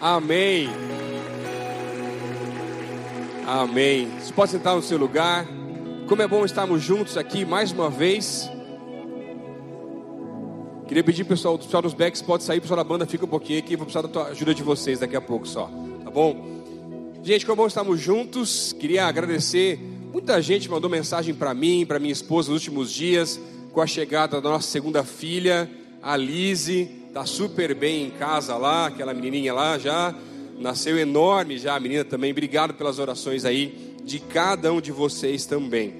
Amém. Amém. Você pode sentar no seu lugar. Como é bom estarmos juntos aqui mais uma vez. Queria pedir pessoal, o pessoal dos backs pode sair, pessoal da banda fica um pouquinho aqui, vou precisar da ajuda de vocês daqui a pouco só, tá bom? Gente, como é bom estarmos juntos. Queria agradecer. Muita gente mandou mensagem para mim, para minha esposa nos últimos dias, com a chegada da nossa segunda filha, a Lise. Tá super bem em casa lá, aquela menininha lá já nasceu enorme já a menina também. Obrigado pelas orações aí de cada um de vocês também.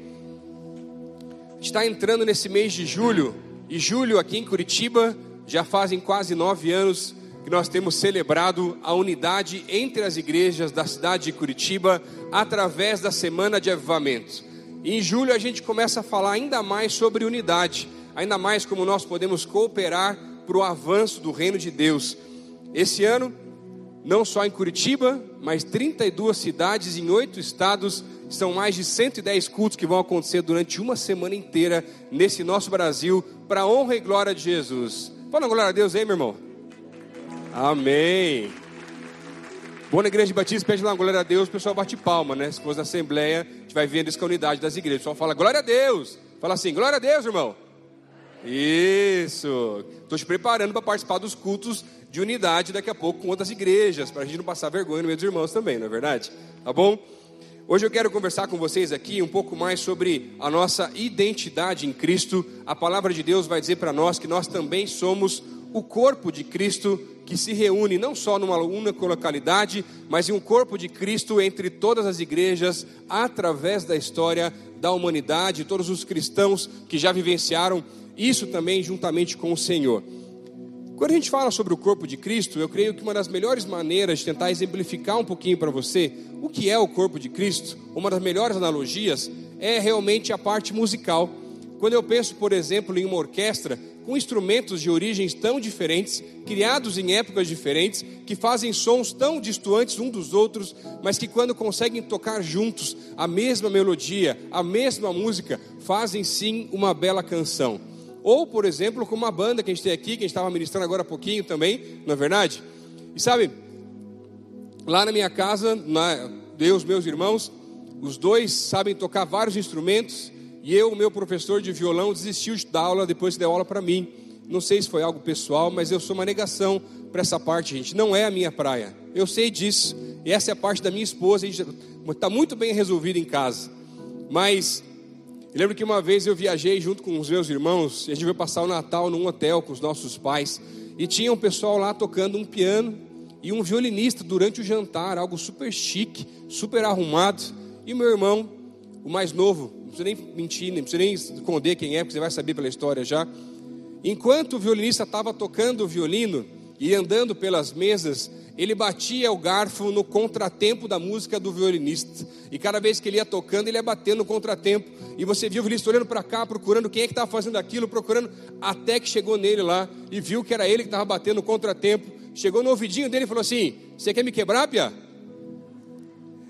Está entrando nesse mês de julho e julho aqui em Curitiba já fazem quase nove anos que nós temos celebrado a unidade entre as igrejas da cidade de Curitiba através da Semana de Avivamentos. E em julho a gente começa a falar ainda mais sobre unidade, ainda mais como nós podemos cooperar para o avanço do reino de Deus. Esse ano, não só em Curitiba, mas 32 cidades em oito estados, são mais de 110 cultos que vão acontecer durante uma semana inteira nesse nosso Brasil, para honra e glória de Jesus. Fala glória a Deus aí, meu irmão. Amém. Boa na igreja de Batista, pede lá glória a Deus, o pessoal bate palma, né? Se fosse na assembleia, a gente vai vendo isso com a unidade das igrejas. O pessoal fala glória a Deus. Fala assim, glória a Deus, irmão. Isso. Estou te preparando para participar dos cultos de unidade daqui a pouco com outras igrejas, para a gente não passar vergonha no meio dos irmãos também, não é verdade? Tá bom? Hoje eu quero conversar com vocês aqui um pouco mais sobre a nossa identidade em Cristo. A palavra de Deus vai dizer para nós que nós também somos o corpo de Cristo que se reúne não só numa única localidade, mas em um corpo de Cristo entre todas as igrejas, através da história da humanidade, todos os cristãos que já vivenciaram isso também juntamente com o Senhor. Quando a gente fala sobre o corpo de Cristo, eu creio que uma das melhores maneiras de tentar exemplificar um pouquinho para você o que é o corpo de Cristo, uma das melhores analogias, é realmente a parte musical. Quando eu penso, por exemplo, em uma orquestra com instrumentos de origens tão diferentes, criados em épocas diferentes, que fazem sons tão distantes um dos outros, mas que quando conseguem tocar juntos a mesma melodia, a mesma música, fazem sim uma bela canção. Ou, por exemplo, com uma banda que a gente tem aqui, que a gente estava ministrando agora há pouquinho também, não é verdade? E sabe, lá na minha casa, na, Deus, meus irmãos, os dois sabem tocar vários instrumentos, e eu, meu professor de violão, desistiu de dar aula depois que deu aula para mim. Não sei se foi algo pessoal, mas eu sou uma negação para essa parte, gente. Não é a minha praia. Eu sei disso. E essa é a parte da minha esposa. A gente está muito bem resolvido em casa. Mas eu lembro que uma vez eu viajei junto com os meus irmãos, e a gente veio passar o Natal num hotel com os nossos pais, e tinha um pessoal lá tocando um piano e um violinista durante o jantar, algo super chique, super arrumado. E meu irmão, o mais novo, não precisa nem mentir, não precisa nem esconder quem é, porque você vai saber pela história já. Enquanto o violinista estava tocando o violino e andando pelas mesas, ele batia o garfo no contratempo da música do violinista. E cada vez que ele ia tocando, ele ia batendo no contratempo. E você viu o violinista olhando para cá, procurando quem é que estava fazendo aquilo, procurando, até que chegou nele lá e viu que era ele que estava batendo no contratempo. Chegou no ouvidinho dele e falou assim: Você quer me quebrar, Pia?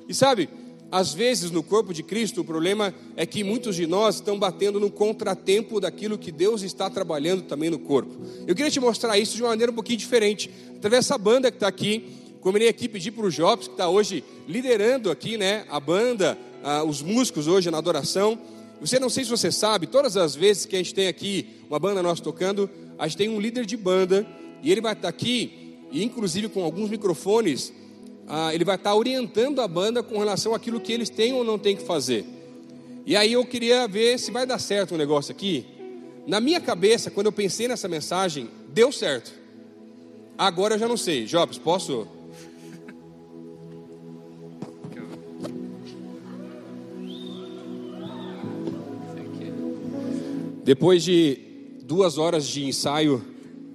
E sabe, às vezes no corpo de Cristo, o problema é que muitos de nós estão batendo no contratempo daquilo que Deus está trabalhando também no corpo. Eu queria te mostrar isso de uma maneira um pouquinho diferente, através dessa banda que está aqui. Combinei aqui, pedir para o Jobs, que está hoje liderando aqui, né, a banda, ah, os músicos hoje na adoração. Você não sei se você sabe, todas as vezes que a gente tem aqui uma banda nossa tocando, a gente tem um líder de banda e ele vai estar tá aqui, e inclusive com alguns microfones ah, ele vai estar orientando a banda com relação àquilo que eles têm ou não têm que fazer. E aí eu queria ver se vai dar certo um negócio aqui. Na minha cabeça, quando eu pensei nessa mensagem, deu certo. Agora eu já não sei. Jobs, posso? Depois de duas horas de ensaio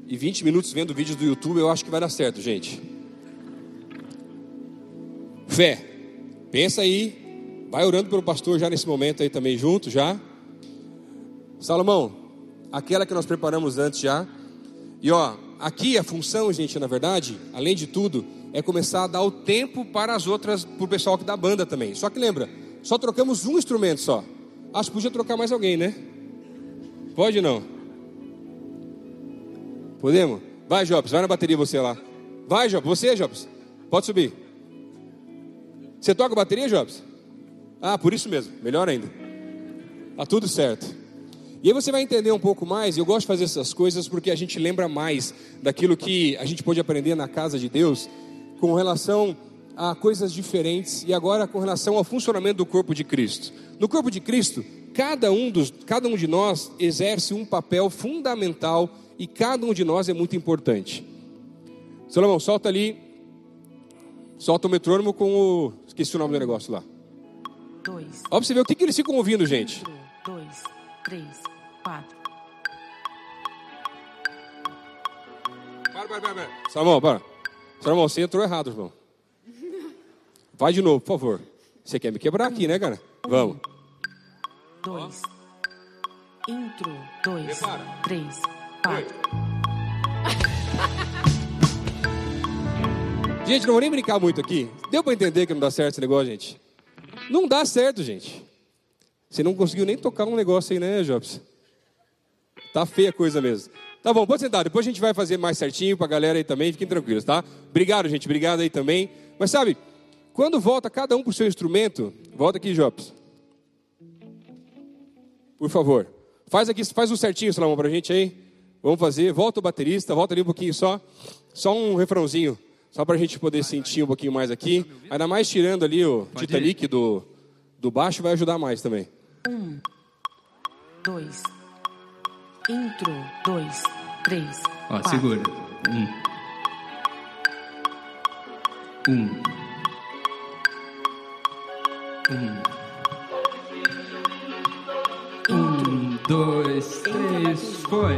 e 20 minutos vendo vídeos do YouTube, eu acho que vai dar certo, gente. Fé. Pensa aí. Vai orando pelo pastor já nesse momento aí também junto já. Salomão, aquela que nós preparamos antes já. E ó, aqui a função, gente, na verdade, além de tudo, é começar a dar o tempo para as outras, para o pessoal que dá banda também. Só que lembra, só trocamos um instrumento só. Acho que podia trocar mais alguém, né? Pode não? Podemos? Vai, Jobs, vai na bateria você lá. Vai, Jobs, você, Jobs. Pode subir. Você toca bateria, Jobs? Ah, por isso mesmo. Melhor ainda. Tá tudo certo. E aí você vai entender um pouco mais. Eu gosto de fazer essas coisas porque a gente lembra mais daquilo que a gente pôde aprender na casa de Deus com relação a coisas diferentes e agora com relação ao funcionamento do corpo de Cristo. No corpo de Cristo, cada um, dos, cada um de nós exerce um papel fundamental e cada um de nós é muito importante. Salomão, solta ali, solta o metrônomo com o. Esqueci o nome do negócio lá. Dois. Ó, pra você ver o que, que eles ficam ouvindo, gente. Dois, três, quatro. Para, para, para, para. Salomão, para. Salomão, você entrou errado, irmão. Vai de novo, por favor. Você quer me quebrar aqui, né, cara? Vamos. Dois. Intro. Dois. Prepara. Três, quatro. Gente, não vou nem brincar muito aqui. Deu para entender que não dá certo esse negócio, gente? Não dá certo, gente. Você não conseguiu nem tocar um negócio aí, né, Jobs? Tá feia a coisa mesmo. Tá bom, pode sentar. Depois a gente vai fazer mais certinho pra galera aí também. Fiquem tranquilos, tá? Obrigado, gente. Obrigado aí também. Mas sabe, quando volta cada um pro seu instrumento, volta aqui, Jobs. Por favor. Faz aqui, faz um certinho, Salomão, pra gente aí. Vamos fazer. Volta o baterista, volta ali um pouquinho só. Só um refrãozinho. Só pra gente poder sentir um pouquinho mais aqui. Ainda mais tirando ali o Titanic do, do baixo, vai ajudar mais também. Dois. Intro. Dois, três, Ó, quatro. segura. Um. Um. Um. Um, dois, três, foi.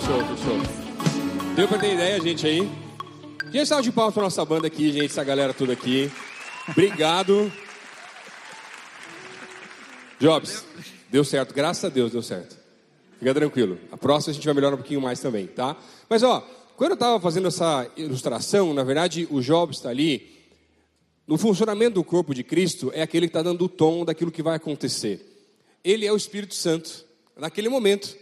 Fechou, fechou. Deu pra ter ideia, gente, aí? Gente, salve de palmas pra nossa banda aqui, gente, essa galera toda aqui. Obrigado. Jobs, deu certo, graças a Deus deu certo. Fica tranquilo. A próxima a gente vai melhorar um pouquinho mais também, tá? Mas ó, quando eu estava fazendo essa ilustração, na verdade o Jobs está ali. No funcionamento do corpo de Cristo é aquele que está dando o tom daquilo que vai acontecer. Ele é o Espírito Santo. Naquele momento,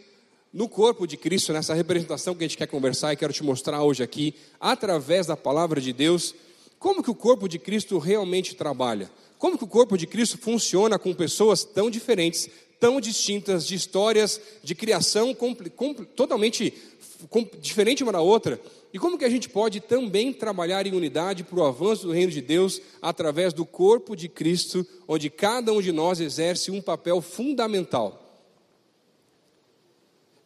no corpo de Cristo, nessa representação que a gente quer conversar e quero te mostrar hoje aqui, através da palavra de Deus, como que o corpo de Cristo realmente trabalha? Como que o corpo de Cristo funciona com pessoas tão diferentes, tão distintas, de histórias de criação totalmente diferente uma da outra? E como que a gente pode também trabalhar em unidade para o avanço do reino de Deus através do corpo de Cristo, onde cada um de nós exerce um papel fundamental?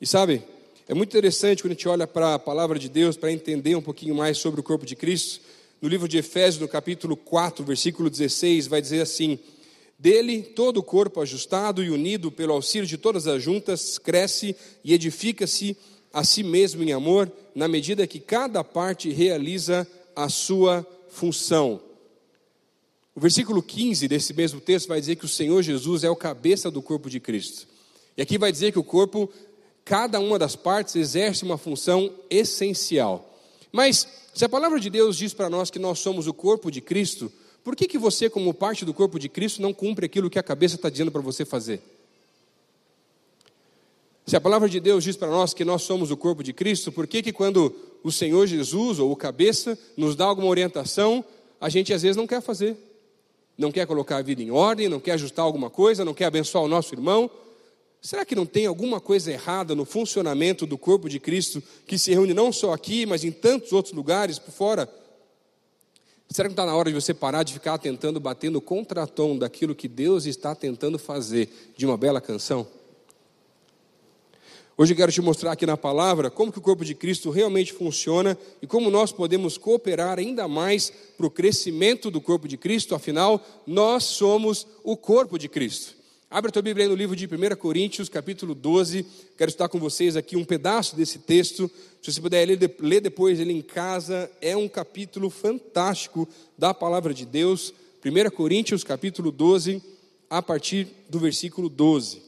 E sabe, é muito interessante quando a gente olha para a palavra de Deus para entender um pouquinho mais sobre o corpo de Cristo. No livro de Efésios, no capítulo 4, versículo 16, vai dizer assim: Dele todo o corpo ajustado e unido pelo auxílio de todas as juntas cresce e edifica-se a si mesmo em amor, na medida que cada parte realiza a sua função. O versículo 15 desse mesmo texto vai dizer que o Senhor Jesus é o cabeça do corpo de Cristo. E aqui vai dizer que o corpo, cada uma das partes exerce uma função essencial. Mas se a palavra de Deus diz para nós que nós somos o corpo de Cristo, por que, que você, como parte do corpo de Cristo, não cumpre aquilo que a cabeça está dizendo para você fazer? Se a palavra de Deus diz para nós que nós somos o corpo de Cristo, por que, que quando o Senhor Jesus ou o cabeça nos dá alguma orientação, a gente às vezes não quer fazer? Não quer colocar a vida em ordem, não quer ajustar alguma coisa, não quer abençoar o nosso irmão? Será que não tem alguma coisa errada no funcionamento do corpo de Cristo que se reúne não só aqui, mas em tantos outros lugares por fora? Será que não está na hora de você parar de ficar tentando bater no contratom daquilo que Deus está tentando fazer de uma bela canção? Hoje eu quero te mostrar aqui na palavra como que o corpo de Cristo realmente funciona e como nós podemos cooperar ainda mais para o crescimento do corpo de Cristo, afinal, nós somos o corpo de Cristo. Abra a tua Bíblia aí no livro de 1 Coríntios, capítulo 12. Quero estar com vocês aqui um pedaço desse texto. Se você puder ler, depois ele em casa, é um capítulo fantástico da palavra de Deus. 1 Coríntios capítulo 12, a partir do versículo 12.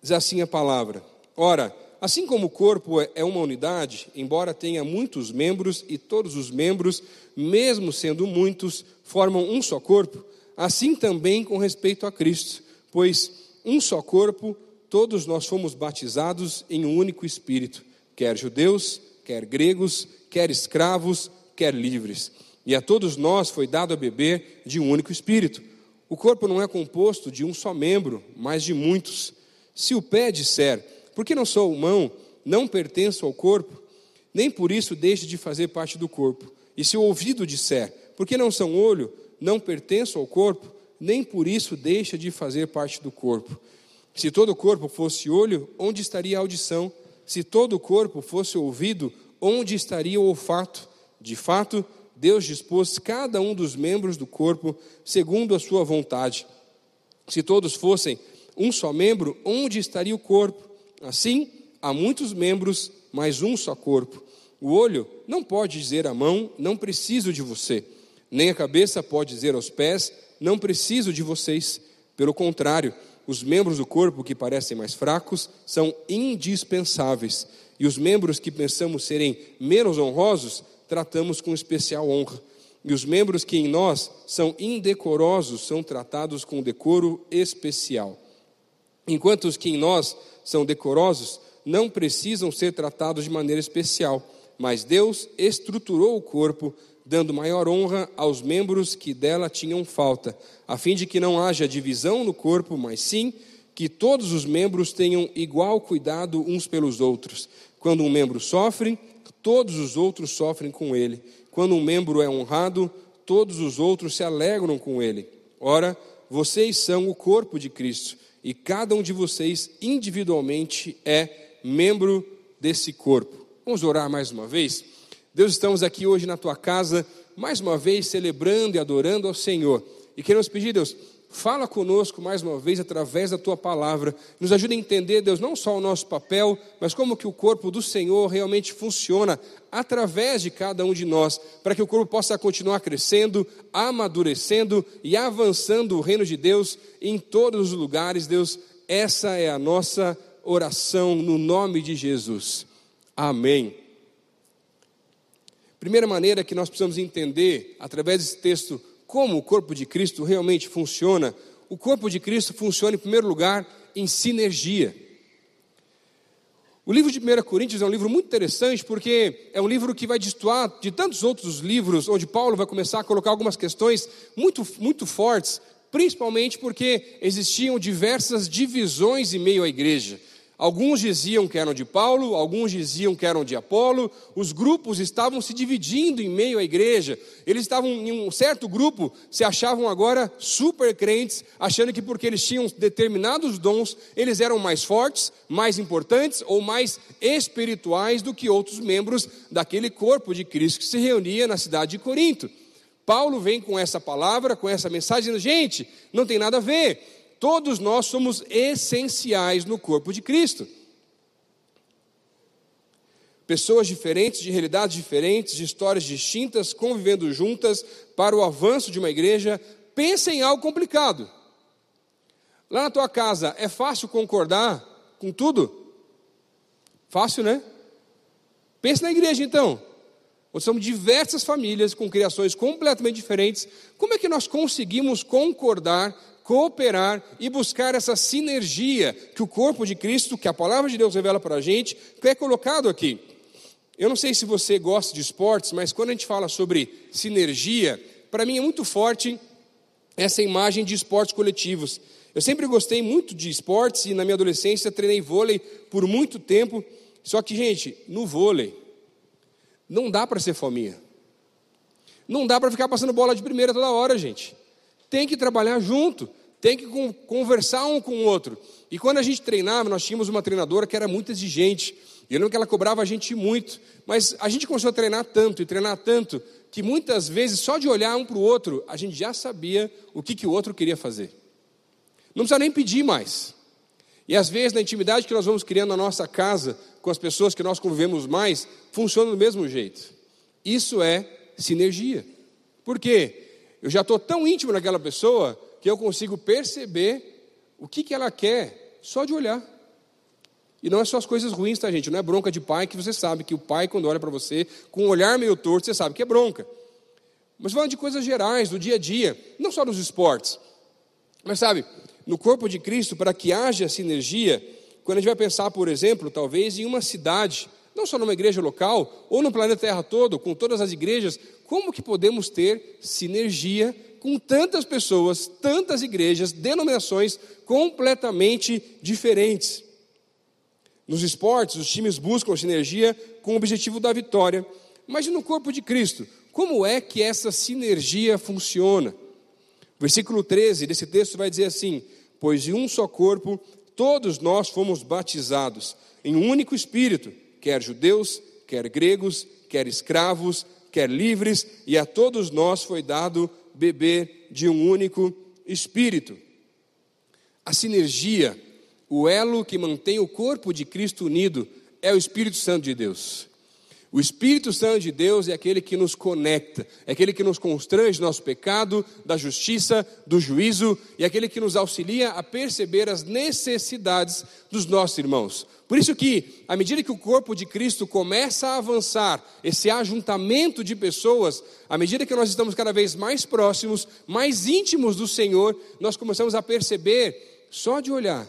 Diz assim a palavra: Ora, assim como o corpo é uma unidade, embora tenha muitos membros e todos os membros, mesmo sendo muitos, formam um só corpo, assim também com respeito a Cristo, pois um só corpo, todos nós fomos batizados em um único espírito, quer judeus, quer gregos, quer escravos, quer livres. E a todos nós foi dado a beber de um único espírito. O corpo não é composto de um só membro, mas de muitos. Se o pé disser, por que não sou mão, não pertenço ao corpo, nem por isso deixe de fazer parte do corpo. E se o ouvido disser, por que não são olho, não pertenço ao corpo, nem por isso deixa de fazer parte do corpo. Se todo o corpo fosse olho, onde estaria a audição? Se todo o corpo fosse ouvido, onde estaria o olfato? De fato, Deus dispôs cada um dos membros do corpo segundo a sua vontade. Se todos fossem um só membro, onde estaria o corpo? Assim, há muitos membros, mas um só corpo. O olho não pode dizer à mão, não preciso de você, nem a cabeça pode dizer aos pés, não preciso de vocês. Pelo contrário, os membros do corpo que parecem mais fracos são indispensáveis, e os membros que pensamos serem menos honrosos, tratamos com especial honra. E os membros que em nós são indecorosos são tratados com decoro especial. Enquanto os que em nós são decorosos não precisam ser tratados de maneira especial, mas Deus estruturou o corpo, dando maior honra aos membros que dela tinham falta, a fim de que não haja divisão no corpo, mas sim que todos os membros tenham igual cuidado uns pelos outros. Quando um membro sofre, todos os outros sofrem com ele. Quando um membro é honrado, todos os outros se alegram com ele. Ora, vocês são o corpo de Cristo e cada um de vocês individualmente é membro desse corpo. Vamos orar mais uma vez? Deus, estamos aqui hoje na tua casa, mais uma vez celebrando e adorando ao Senhor. E queremos pedir, Deus, Fala conosco mais uma vez através da tua palavra. Nos ajuda a entender, Deus, não só o nosso papel, mas como que o corpo do Senhor realmente funciona através de cada um de nós, para que o corpo possa continuar crescendo, amadurecendo e avançando o reino de Deus em todos os lugares. Deus, essa é a nossa oração no nome de Jesus. Amém. Primeira maneira que nós precisamos entender através desse texto como o corpo de Cristo realmente funciona, o corpo de Cristo funciona, em primeiro lugar, em sinergia. O livro de 1 Coríntios é um livro muito interessante porque é um livro que vai destoar de tantos outros livros, onde Paulo vai começar a colocar algumas questões muito, muito fortes, principalmente porque existiam diversas divisões em meio à igreja. Alguns diziam que eram de Paulo, alguns diziam que eram de Apolo. Os grupos estavam se dividindo em meio à igreja. Eles estavam em um certo grupo, se achavam agora super crentes, achando que porque eles tinham determinados dons, eles eram mais fortes, mais importantes ou mais espirituais do que outros membros daquele corpo de Cristo que se reunia na cidade de Corinto. Paulo vem com essa palavra, com essa mensagem, dizendo: gente, não tem nada a ver. Todos nós somos essenciais no corpo de Cristo. Pessoas diferentes, de realidades diferentes, de histórias distintas, convivendo juntas para o avanço de uma igreja. Pensa em algo complicado. Lá na tua casa, é fácil concordar com tudo? Fácil, né? Pensa na igreja então. Nós somos diversas famílias com criações completamente diferentes. Como é que nós conseguimos concordar cooperar e buscar essa sinergia que o corpo de Cristo, que a palavra de Deus revela para a gente, que é colocado aqui. Eu não sei se você gosta de esportes, mas quando a gente fala sobre sinergia, para mim é muito forte essa imagem de esportes coletivos. Eu sempre gostei muito de esportes e na minha adolescência treinei vôlei por muito tempo. Só que, gente, no vôlei não dá para ser fominha. Não dá para ficar passando bola de primeira toda hora, gente tem que trabalhar junto, tem que conversar um com o outro. E quando a gente treinava, nós tínhamos uma treinadora que era muito exigente. E eu lembro que ela cobrava a gente muito. Mas a gente começou a treinar tanto e treinar tanto, que muitas vezes, só de olhar um para o outro, a gente já sabia o que, que o outro queria fazer. Não precisa nem pedir mais. E às vezes, na intimidade que nós vamos criando na nossa casa, com as pessoas que nós convivemos mais, funciona do mesmo jeito. Isso é sinergia. Por quê? eu já estou tão íntimo naquela pessoa que eu consigo perceber o que, que ela quer só de olhar. E não é só as coisas ruins, tá, gente? Não é bronca de pai que você sabe que o pai, quando olha para você com um olhar meio torto, você sabe que é bronca. Mas falando de coisas gerais, do dia a dia, não só nos esportes. Mas sabe, no corpo de Cristo, para que haja sinergia, quando a gente vai pensar, por exemplo, talvez em uma cidade, não só numa igreja local, ou no planeta Terra todo, com todas as igrejas, como que podemos ter sinergia com tantas pessoas, tantas igrejas, denominações completamente diferentes? Nos esportes, os times buscam sinergia com o objetivo da vitória. Mas no corpo de Cristo, como é que essa sinergia funciona? Versículo 13 desse texto vai dizer assim: Pois em um só corpo todos nós fomos batizados, em um único espírito, quer judeus, quer gregos, quer escravos, quer livres, e a todos nós foi dado beber de um único espírito. A sinergia o elo que mantém o corpo de Cristo unido é o Espírito Santo de Deus. O Espírito Santo de Deus é aquele que nos conecta, é aquele que nos constrange do nosso pecado, da justiça, do juízo, e é aquele que nos auxilia a perceber as necessidades dos nossos irmãos. Por isso que, à medida que o corpo de Cristo começa a avançar, esse ajuntamento de pessoas, à medida que nós estamos cada vez mais próximos, mais íntimos do Senhor, nós começamos a perceber, só de olhar,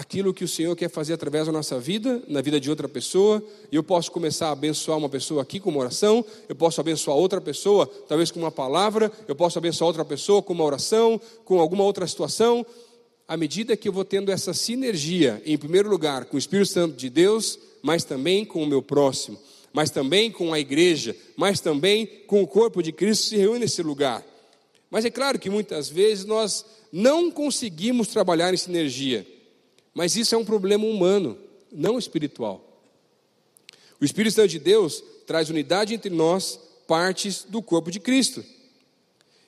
aquilo que o Senhor quer fazer através da nossa vida, na vida de outra pessoa, e eu posso começar a abençoar uma pessoa aqui com uma oração, eu posso abençoar outra pessoa, talvez com uma palavra, eu posso abençoar outra pessoa com uma oração, com alguma outra situação. À medida que eu vou tendo essa sinergia, em primeiro lugar, com o Espírito Santo de Deus, mas também com o meu próximo, mas também com a igreja, mas também com o corpo de Cristo se reúne nesse lugar. Mas é claro que muitas vezes nós não conseguimos trabalhar em sinergia. Mas isso é um problema humano, não espiritual. O Espírito Santo de Deus traz unidade entre nós, partes do corpo de Cristo.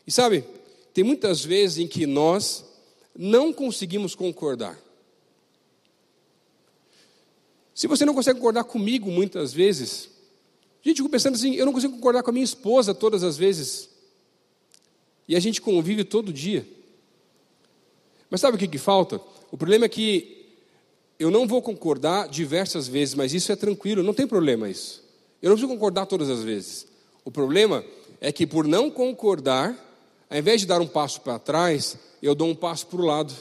E sabe, tem muitas vezes em que nós não conseguimos concordar. Se você não consegue concordar comigo muitas vezes, gente, eu fico pensando assim, eu não consigo concordar com a minha esposa todas as vezes. E a gente convive todo dia. Mas sabe o que, que falta? O problema é que eu não vou concordar diversas vezes, mas isso é tranquilo, não tem problema isso. Eu não preciso concordar todas as vezes. O problema é que por não concordar, ao invés de dar um passo para trás, eu dou um passo para o lado.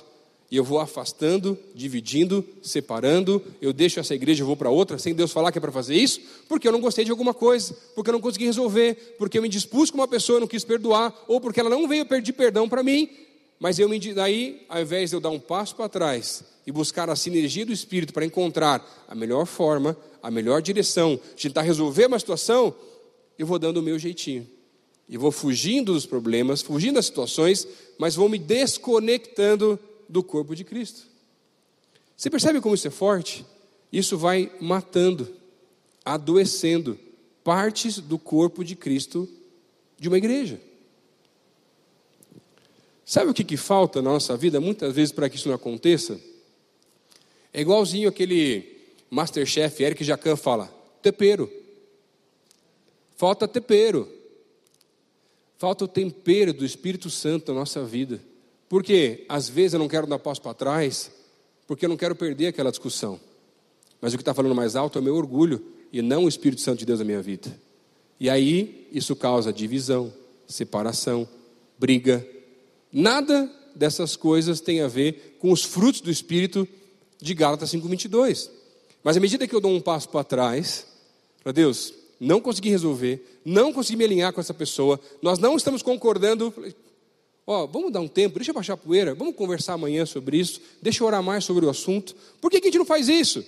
E eu vou afastando, dividindo, separando. Eu deixo essa igreja e vou para outra, sem Deus falar que é para fazer isso, porque eu não gostei de alguma coisa, porque eu não consegui resolver, porque eu me dispus com uma pessoa e não quis perdoar, ou porque ela não veio pedir perdão para mim, mas eu me daí, ao invés de eu dar um passo para trás e buscar a sinergia do Espírito para encontrar a melhor forma, a melhor direção, de tentar resolver uma situação, eu vou dando o meu jeitinho. E vou fugindo dos problemas, fugindo das situações, mas vou me desconectando do corpo de Cristo. Você percebe como isso é forte? Isso vai matando, adoecendo partes do corpo de Cristo de uma igreja. Sabe o que, que falta na nossa vida, muitas vezes, para que isso não aconteça? É igualzinho aquele Masterchef Eric Jacan fala: tempero. Falta tempero. Falta o tempero do Espírito Santo na nossa vida. Porque às vezes eu não quero dar passo para trás, porque eu não quero perder aquela discussão. Mas o que está falando mais alto é o meu orgulho e não o Espírito Santo de Deus na minha vida. E aí isso causa divisão, separação, briga, Nada dessas coisas tem a ver com os frutos do Espírito de Gálatas 5,22. Mas à medida que eu dou um passo para trás, para Deus, não consegui resolver, não consegui me alinhar com essa pessoa, nós não estamos concordando. Ó, vamos dar um tempo, deixa eu baixar a poeira, vamos conversar amanhã sobre isso, deixa eu orar mais sobre o assunto. Por que, que a gente não faz isso?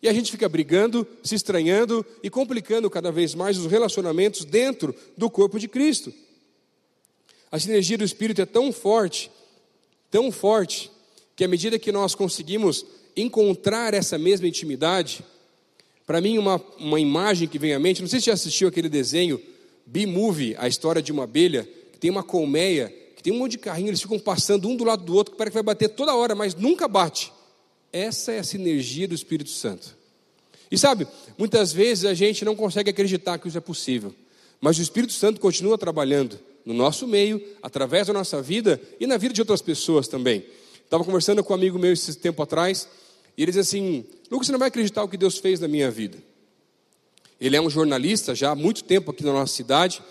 E a gente fica brigando, se estranhando e complicando cada vez mais os relacionamentos dentro do corpo de Cristo. A sinergia do Espírito é tão forte, tão forte, que à medida que nós conseguimos encontrar essa mesma intimidade, para mim, uma, uma imagem que vem à mente, não sei se já assistiu aquele desenho, B-Movie, a história de uma abelha, que tem uma colmeia, que tem um monte de carrinho, eles ficam passando um do lado do outro, que parece que vai bater toda hora, mas nunca bate. Essa é a sinergia do Espírito Santo. E sabe, muitas vezes a gente não consegue acreditar que isso é possível, mas o Espírito Santo continua trabalhando no nosso meio, através da nossa vida e na vida de outras pessoas também. Estava conversando com um amigo meu esse tempo atrás, e ele diz assim: Lucas, você não vai acreditar o que Deus fez na minha vida. Ele é um jornalista já há muito tempo aqui na nossa cidade,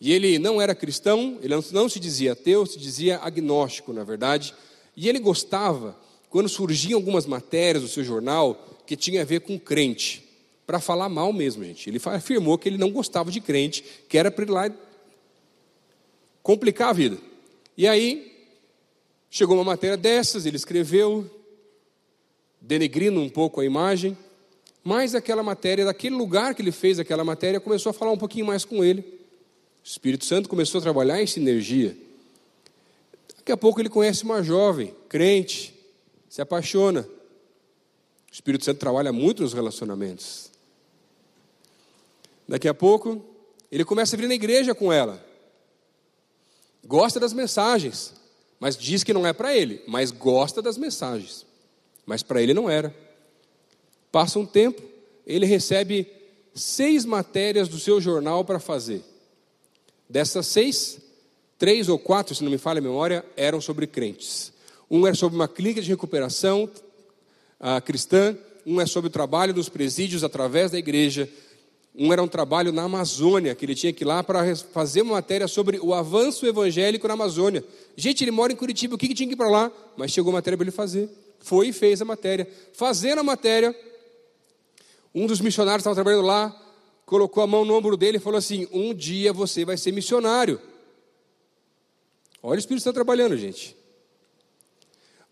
e ele não era cristão, ele não se dizia ateu, se dizia agnóstico, na verdade, e ele gostava quando surgiam algumas matérias do seu jornal que tinha a ver com crente, para falar mal mesmo, gente. Ele afirmou que ele não gostava de crente, que era para ir lá complicar a vida. E aí, chegou uma matéria dessas, ele escreveu, denegrindo um pouco a imagem, mas aquela matéria, daquele lugar que ele fez aquela matéria, começou a falar um pouquinho mais com ele. O Espírito Santo começou a trabalhar em sinergia. Daqui a pouco ele conhece uma jovem, crente, se apaixona. O Espírito Santo trabalha muito nos relacionamentos. Daqui a pouco, ele começa a vir na igreja com ela. Gosta das mensagens, mas diz que não é para ele, mas gosta das mensagens. Mas para ele não era. Passa um tempo, ele recebe seis matérias do seu jornal para fazer. Dessas seis, três ou quatro, se não me falha a memória, eram sobre crentes. Um era sobre uma clínica de recuperação uh, cristã, um é sobre o trabalho dos presídios através da igreja, um era um trabalho na Amazônia, que ele tinha que ir lá para fazer uma matéria sobre o avanço evangélico na Amazônia. Gente, ele mora em Curitiba, o que, que tinha que ir para lá? Mas chegou a matéria para ele fazer. Foi e fez a matéria. Fazendo a matéria, um dos missionários estava trabalhando lá, colocou a mão no ombro dele e falou assim: Um dia você vai ser missionário. Olha o Espírito Santo trabalhando, gente.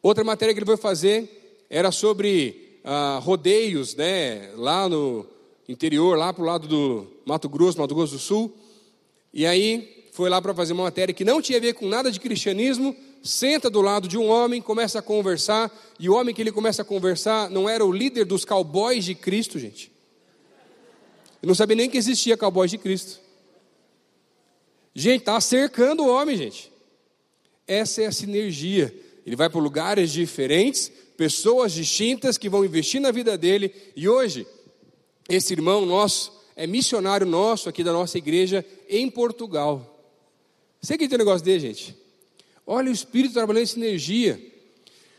Outra matéria que ele foi fazer era sobre ah, rodeios, né, lá no interior, lá para o lado do Mato Grosso, Mato Grosso do Sul. E aí foi lá para fazer uma matéria que não tinha a ver com nada de cristianismo. Senta do lado de um homem, começa a conversar, e o homem que ele começa a conversar não era o líder dos cowboys de Cristo, gente. Eu não sabia nem que existia cowboys de Cristo. Gente, está cercando o homem, gente. Essa é a sinergia ele vai para lugares diferentes, pessoas distintas que vão investir na vida dele. E hoje, esse irmão nosso é missionário nosso aqui da nossa igreja em Portugal. Você que tem um negócio dele, gente? Olha o Espírito trabalhando em sinergia.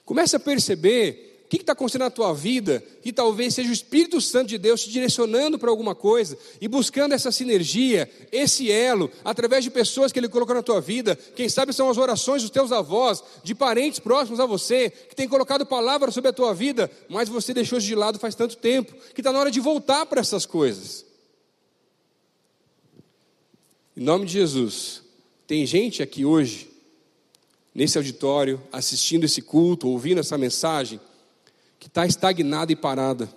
Comece a perceber o que está acontecendo na tua vida, que talvez seja o Espírito Santo de Deus te direcionando para alguma coisa e buscando essa sinergia, esse elo, através de pessoas que Ele colocou na tua vida. Quem sabe são as orações dos teus avós, de parentes próximos a você, que tem colocado palavras sobre a tua vida, mas você deixou de lado faz tanto tempo, que está na hora de voltar para essas coisas. Em nome de Jesus, tem gente aqui hoje, nesse auditório, assistindo esse culto, ouvindo essa mensagem que está estagnada e parada.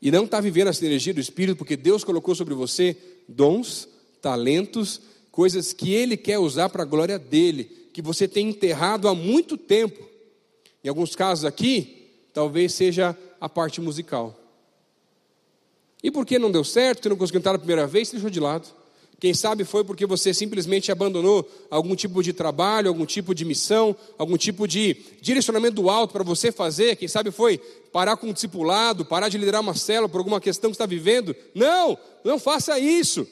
E não está vivendo essa energia do Espírito, porque Deus colocou sobre você dons, talentos, coisas que Ele quer usar para a glória dEle, que você tem enterrado há muito tempo. Em alguns casos aqui, talvez seja a parte musical. E por que não deu certo? Você não conseguiu entrar na primeira vez, você deixou de lado. Quem sabe foi porque você simplesmente abandonou algum tipo de trabalho, algum tipo de missão, algum tipo de direcionamento do alto para você fazer. Quem sabe foi parar com um discipulado, parar de liderar uma célula por alguma questão que está vivendo. Não, não faça isso.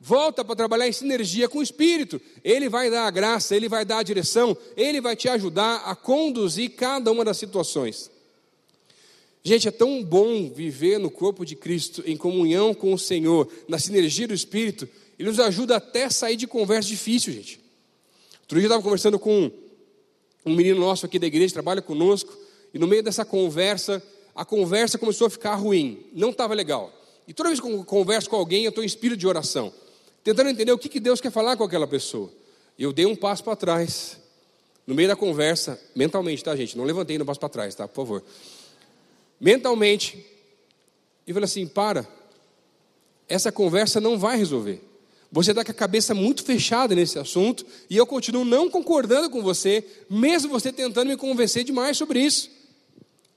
Volta para trabalhar em sinergia com o Espírito. Ele vai dar a graça, ele vai dar a direção, ele vai te ajudar a conduzir cada uma das situações. Gente, é tão bom viver no corpo de Cristo, em comunhão com o Senhor, na sinergia do Espírito, ele nos ajuda até a sair de conversa difícil, gente. Outro dia eu estava conversando com um menino nosso aqui da igreja, trabalha conosco, e no meio dessa conversa, a conversa começou a ficar ruim, não estava legal. E toda vez que eu converso com alguém, eu estou em espírito de oração, tentando entender o que, que Deus quer falar com aquela pessoa. E eu dei um passo para trás, no meio da conversa, mentalmente, tá, gente? Não levantei no passo para trás, tá? Por favor. Mentalmente, e falei assim: para, essa conversa não vai resolver. Você está com a cabeça muito fechada nesse assunto e eu continuo não concordando com você, mesmo você tentando me convencer demais sobre isso.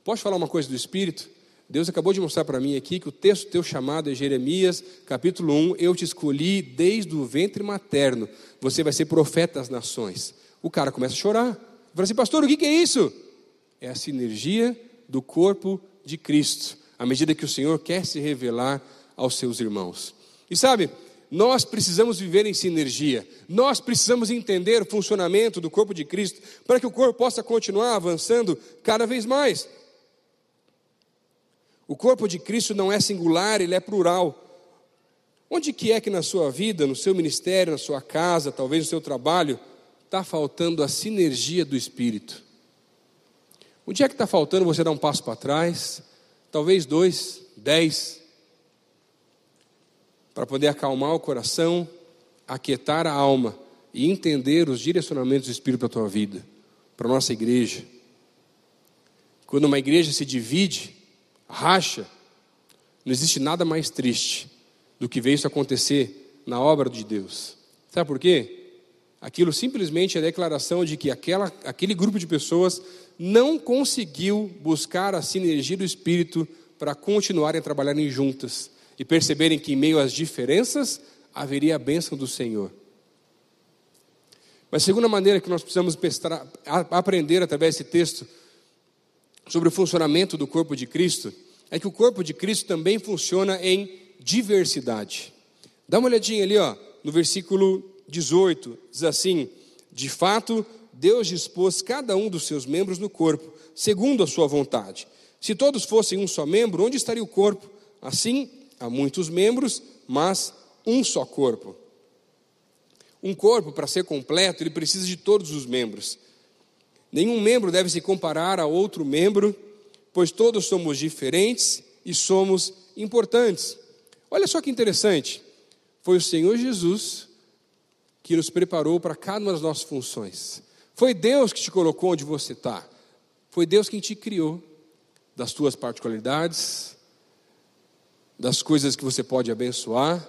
Posso falar uma coisa do Espírito? Deus acabou de mostrar para mim aqui que o texto teu chamado é Jeremias, capítulo 1. Eu te escolhi desde o ventre materno. Você vai ser profeta das nações. O cara começa a chorar. Fala assim, pastor, o que é isso? É a sinergia do corpo de Cristo, à medida que o Senhor quer se revelar aos seus irmãos. E sabe, nós precisamos viver em sinergia. Nós precisamos entender o funcionamento do corpo de Cristo para que o corpo possa continuar avançando cada vez mais. O corpo de Cristo não é singular, ele é plural. Onde que é que na sua vida, no seu ministério, na sua casa, talvez no seu trabalho, está faltando a sinergia do Espírito? Onde é que está faltando você dar um passo para trás? Talvez dois, dez, para poder acalmar o coração, aquietar a alma e entender os direcionamentos do Espírito para a tua vida, para a nossa igreja. Quando uma igreja se divide, racha, não existe nada mais triste do que ver isso acontecer na obra de Deus. Sabe por quê? Aquilo simplesmente é a declaração de que aquela, aquele grupo de pessoas não conseguiu buscar a sinergia do Espírito para continuarem trabalharem juntas e perceberem que em meio às diferenças haveria a bênção do Senhor. Mas segunda maneira que nós precisamos aprender através desse texto sobre o funcionamento do corpo de Cristo é que o corpo de Cristo também funciona em diversidade. Dá uma olhadinha ali, ó, no versículo 18, diz assim: De fato, Deus dispôs cada um dos seus membros no corpo, segundo a sua vontade. Se todos fossem um só membro, onde estaria o corpo? Assim, há muitos membros, mas um só corpo. Um corpo, para ser completo, ele precisa de todos os membros. Nenhum membro deve se comparar a outro membro, pois todos somos diferentes e somos importantes. Olha só que interessante. Foi o Senhor Jesus que nos preparou para cada uma das nossas funções. Foi Deus que te colocou onde você está. Foi Deus quem te criou, das tuas particularidades, das coisas que você pode abençoar,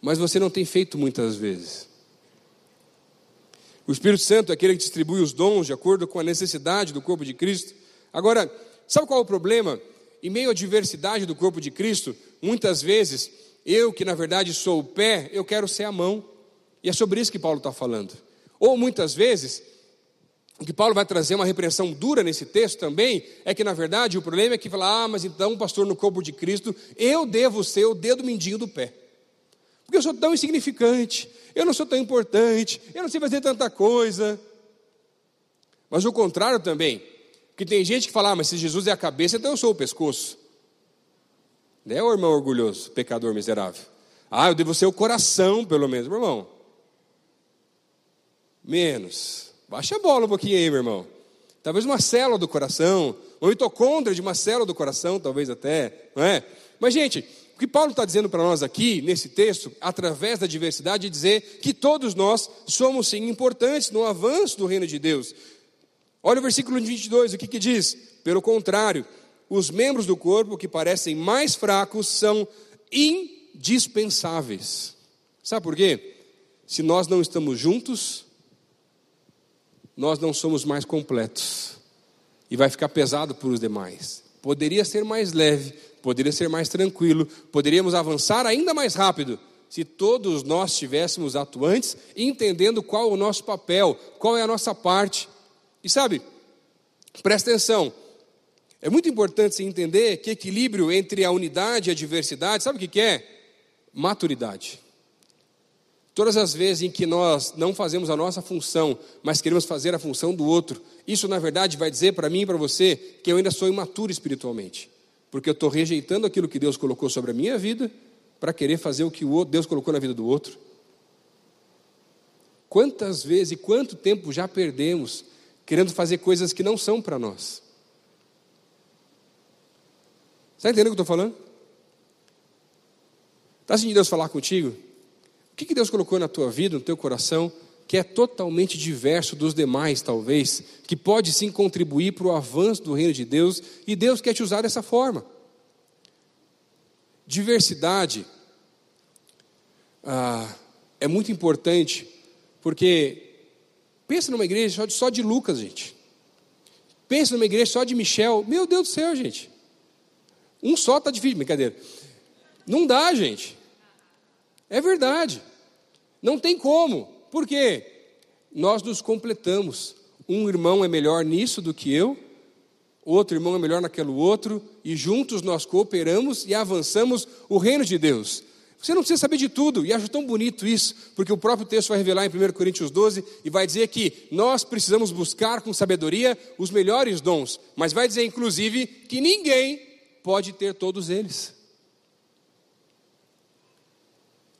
mas você não tem feito muitas vezes. O Espírito Santo é aquele que distribui os dons de acordo com a necessidade do corpo de Cristo. Agora, sabe qual é o problema? Em meio à diversidade do corpo de Cristo, muitas vezes, eu que na verdade sou o pé, eu quero ser a mão. E é sobre isso que Paulo está falando. Ou muitas vezes, o que Paulo vai trazer uma repreensão dura nesse texto também é que, na verdade, o problema é que fala: ah, mas então, pastor, no corpo de Cristo, eu devo ser o dedo mindinho do pé. Porque eu sou tão insignificante, eu não sou tão importante, eu não sei fazer tanta coisa. Mas o contrário também, que tem gente que fala: ah, mas se Jesus é a cabeça, então eu sou o pescoço. Né, o irmão orgulhoso, pecador miserável? Ah, eu devo ser o coração, pelo menos, meu irmão. Menos. Baixa a bola um pouquinho aí, meu irmão. Talvez uma célula do coração, uma mitocôndria de uma célula do coração, talvez até, não é? Mas, gente, o que Paulo está dizendo para nós aqui, nesse texto, através da diversidade, é dizer que todos nós somos, sim, importantes no avanço do reino de Deus. Olha o versículo 22, o que, que diz? Pelo contrário, os membros do corpo que parecem mais fracos são indispensáveis. Sabe por quê? Se nós não estamos juntos, nós não somos mais completos. E vai ficar pesado para os demais. Poderia ser mais leve, poderia ser mais tranquilo, poderíamos avançar ainda mais rápido se todos nós estivéssemos atuantes, entendendo qual é o nosso papel, qual é a nossa parte. E sabe, presta atenção, é muito importante se entender que equilíbrio entre a unidade e a diversidade, sabe o que é? Maturidade. Todas as vezes em que nós não fazemos a nossa função, mas queremos fazer a função do outro, isso na verdade vai dizer para mim e para você que eu ainda sou imaturo espiritualmente, porque eu estou rejeitando aquilo que Deus colocou sobre a minha vida para querer fazer o que o Deus colocou na vida do outro. Quantas vezes e quanto tempo já perdemos querendo fazer coisas que não são para nós? Está entendendo o que eu estou falando? Está sentindo Deus falar contigo? Que, que Deus colocou na tua vida, no teu coração, que é totalmente diverso dos demais, talvez, que pode sim contribuir para o avanço do reino de Deus, e Deus quer te usar dessa forma. Diversidade ah, é muito importante, porque pensa numa igreja só de, só de Lucas, gente. Pensa numa igreja só de Michel. Meu Deus do céu, gente. Um só está difícil, brincadeira. Não dá, gente. É verdade. Não tem como. Por quê? Nós nos completamos. Um irmão é melhor nisso do que eu, outro irmão é melhor naquele outro, e juntos nós cooperamos e avançamos o reino de Deus. Você não precisa saber de tudo, e acho tão bonito isso, porque o próprio texto vai revelar em 1 Coríntios 12 e vai dizer que nós precisamos buscar com sabedoria os melhores dons, mas vai dizer inclusive que ninguém pode ter todos eles.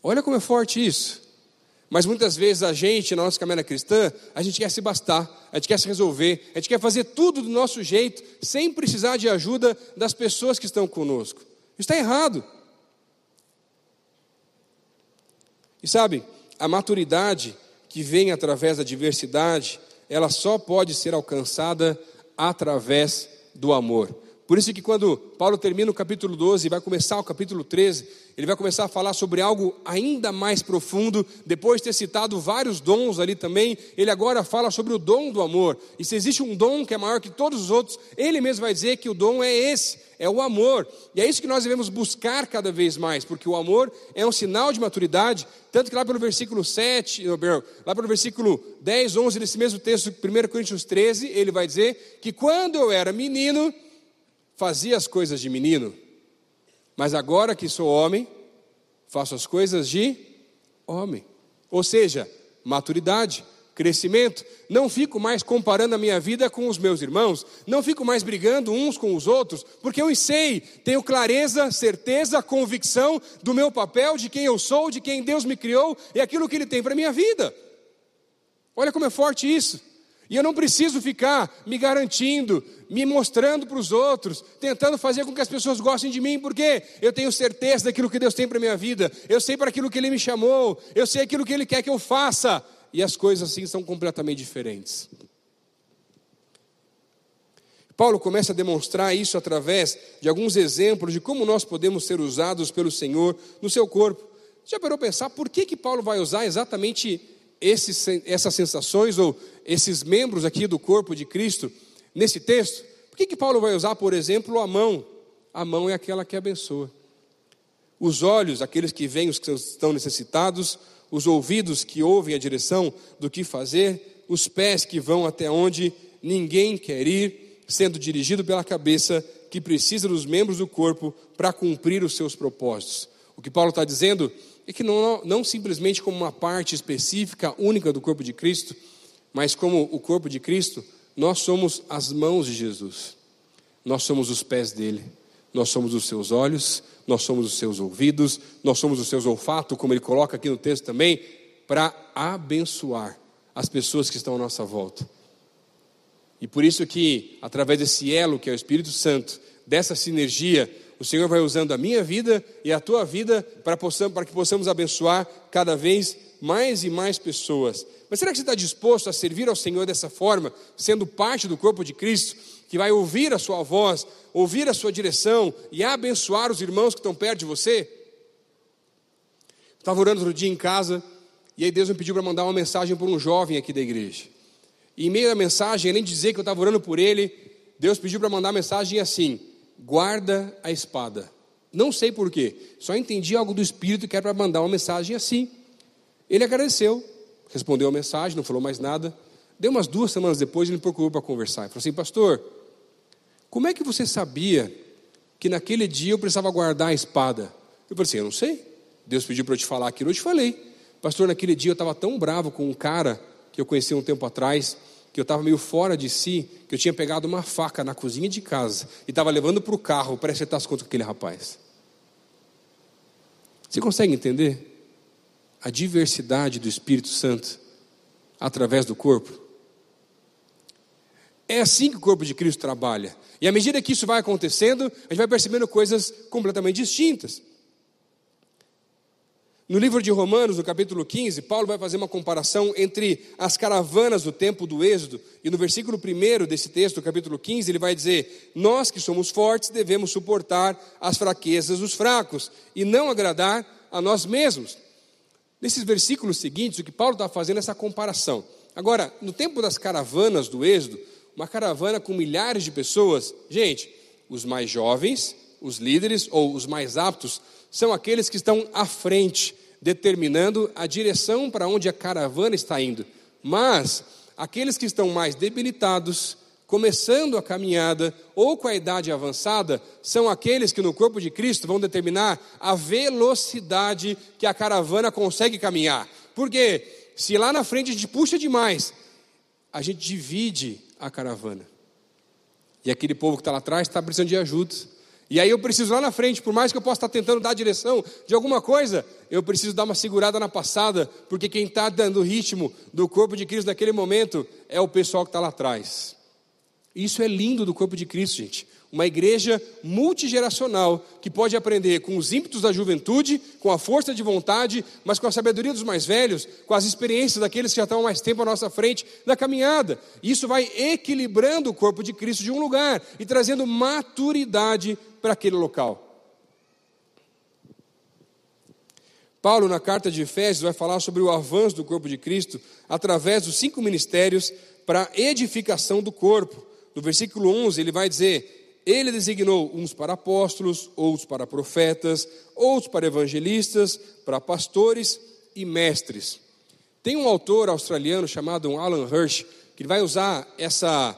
Olha como é forte isso. Mas muitas vezes a gente, na nossa caminhada cristã, a gente quer se bastar, a gente quer se resolver, a gente quer fazer tudo do nosso jeito, sem precisar de ajuda das pessoas que estão conosco. Isso está errado. E sabe, a maturidade que vem através da diversidade, ela só pode ser alcançada através do amor. Por isso que quando Paulo termina o capítulo 12 e vai começar o capítulo 13, ele vai começar a falar sobre algo ainda mais profundo, depois de ter citado vários dons ali também, ele agora fala sobre o dom do amor. E se existe um dom que é maior que todos os outros, ele mesmo vai dizer que o dom é esse, é o amor. E é isso que nós devemos buscar cada vez mais, porque o amor é um sinal de maturidade, tanto que lá pelo versículo 7, lá pelo versículo 10, 11 desse mesmo texto, 1 Coríntios 13, ele vai dizer que quando eu era menino, fazia as coisas de menino, mas agora que sou homem, faço as coisas de homem. Ou seja, maturidade, crescimento. Não fico mais comparando a minha vida com os meus irmãos, não fico mais brigando uns com os outros, porque eu sei, tenho clareza, certeza, convicção do meu papel, de quem eu sou, de quem Deus me criou e aquilo que Ele tem para a minha vida. Olha como é forte isso. E eu não preciso ficar me garantindo, me mostrando para os outros, tentando fazer com que as pessoas gostem de mim, porque eu tenho certeza daquilo que Deus tem para a minha vida, eu sei para aquilo que Ele me chamou, eu sei aquilo que Ele quer que eu faça, e as coisas assim são completamente diferentes. Paulo começa a demonstrar isso através de alguns exemplos de como nós podemos ser usados pelo Senhor no seu corpo. Já parou pensar por que, que Paulo vai usar exatamente esses, essas sensações ou esses membros aqui do corpo de Cristo nesse texto? Por que, que Paulo vai usar, por exemplo, a mão? A mão é aquela que abençoa. Os olhos, aqueles que veem os que estão necessitados, os ouvidos que ouvem a direção do que fazer, os pés que vão até onde ninguém quer ir, sendo dirigido pela cabeça que precisa dos membros do corpo para cumprir os seus propósitos. O que Paulo está dizendo é que não, não simplesmente como uma parte específica, única do corpo de Cristo, mas como o corpo de Cristo, nós somos as mãos de Jesus, nós somos os pés dele, nós somos os seus olhos, nós somos os seus ouvidos, nós somos os seus olfatos, como ele coloca aqui no texto também, para abençoar as pessoas que estão à nossa volta. E por isso que, através desse elo que é o Espírito Santo, dessa sinergia, o Senhor vai usando a minha vida e a tua vida para, para que possamos abençoar cada vez mais e mais pessoas. Mas será que você está disposto a servir ao Senhor dessa forma, sendo parte do corpo de Cristo, que vai ouvir a sua voz, ouvir a sua direção e abençoar os irmãos que estão perto de você? Estava orando outro dia em casa e aí Deus me pediu para mandar uma mensagem para um jovem aqui da igreja. E em meio à mensagem, além de dizer que eu estava orando por ele, Deus pediu para mandar a mensagem assim: guarda a espada. Não sei porquê, só entendi algo do Espírito que era para mandar uma mensagem assim. Ele agradeceu, respondeu a mensagem, não falou mais nada. Deu umas duas semanas depois, ele me procurou para conversar. Ele falou assim: Pastor, como é que você sabia que naquele dia eu precisava guardar a espada? Eu falei assim: Eu não sei. Deus pediu para eu te falar aquilo, eu te falei. Pastor, naquele dia eu estava tão bravo com um cara que eu conheci um tempo atrás que eu estava meio fora de si, que eu tinha pegado uma faca na cozinha de casa e estava levando para o carro para acertar as contas com aquele rapaz. Você consegue entender a diversidade do Espírito Santo através do corpo? É assim que o corpo de Cristo trabalha. E à medida que isso vai acontecendo, a gente vai percebendo coisas completamente distintas. No livro de Romanos, no capítulo 15, Paulo vai fazer uma comparação entre as caravanas do tempo do Êxodo, e no versículo 1 desse texto, capítulo 15, ele vai dizer: Nós que somos fortes devemos suportar as fraquezas dos fracos e não agradar a nós mesmos. Nesses versículos seguintes, o que Paulo está fazendo é essa comparação. Agora, no tempo das caravanas do Êxodo, uma caravana com milhares de pessoas, gente, os mais jovens, os líderes ou os mais aptos, são aqueles que estão à frente, determinando a direção para onde a caravana está indo. Mas aqueles que estão mais debilitados, começando a caminhada ou com a idade avançada, são aqueles que no corpo de Cristo vão determinar a velocidade que a caravana consegue caminhar. Porque se lá na frente a gente puxa demais, a gente divide a caravana. E aquele povo que está lá atrás está precisando de ajuda. E aí eu preciso lá na frente, por mais que eu possa estar tentando dar a direção de alguma coisa, eu preciso dar uma segurada na passada, porque quem está dando o ritmo do corpo de Cristo naquele momento é o pessoal que está lá atrás. Isso é lindo do corpo de Cristo, gente. Uma igreja multigeracional que pode aprender com os ímpetos da juventude, com a força de vontade, mas com a sabedoria dos mais velhos, com as experiências daqueles que já estão mais tempo à nossa frente na caminhada. Isso vai equilibrando o corpo de Cristo de um lugar e trazendo maturidade para aquele local. Paulo, na carta de Efésios, vai falar sobre o avanço do corpo de Cristo através dos cinco ministérios para edificação do corpo. No versículo 11, ele vai dizer: Ele designou uns para apóstolos, outros para profetas, outros para evangelistas, para pastores e mestres. Tem um autor australiano chamado Alan Hirsch que vai usar essa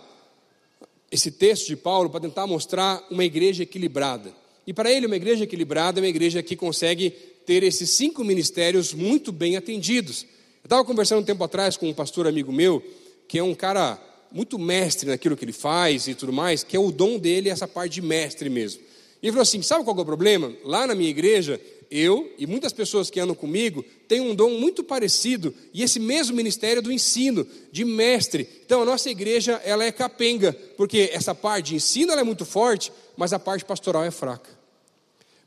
esse texto de Paulo para tentar mostrar uma igreja equilibrada. E para ele, uma igreja equilibrada é uma igreja que consegue ter esses cinco ministérios muito bem atendidos. Eu estava conversando um tempo atrás com um pastor amigo meu, que é um cara muito mestre naquilo que ele faz e tudo mais, que é o dom dele, essa parte de mestre mesmo. E ele falou assim: sabe qual é o problema? Lá na minha igreja, eu e muitas pessoas que andam comigo têm um dom muito parecido e esse mesmo ministério do ensino, de mestre. Então a nossa igreja ela é capenga, porque essa parte de ensino é muito forte, mas a parte pastoral é fraca.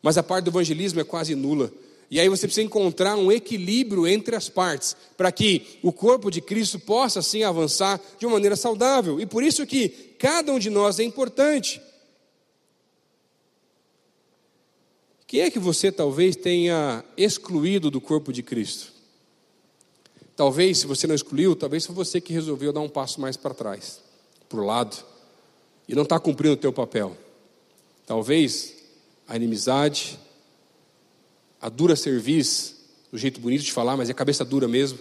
Mas a parte do evangelismo é quase nula. E aí você precisa encontrar um equilíbrio entre as partes, para que o corpo de Cristo possa assim avançar de uma maneira saudável. E por isso que cada um de nós é importante. Quem é que você talvez tenha excluído do corpo de Cristo? Talvez, se você não excluiu, talvez foi você que resolveu dar um passo mais para trás, para o lado, e não está cumprindo o teu papel. Talvez a inimizade, a dura serviço, o jeito bonito de falar, mas é cabeça dura mesmo,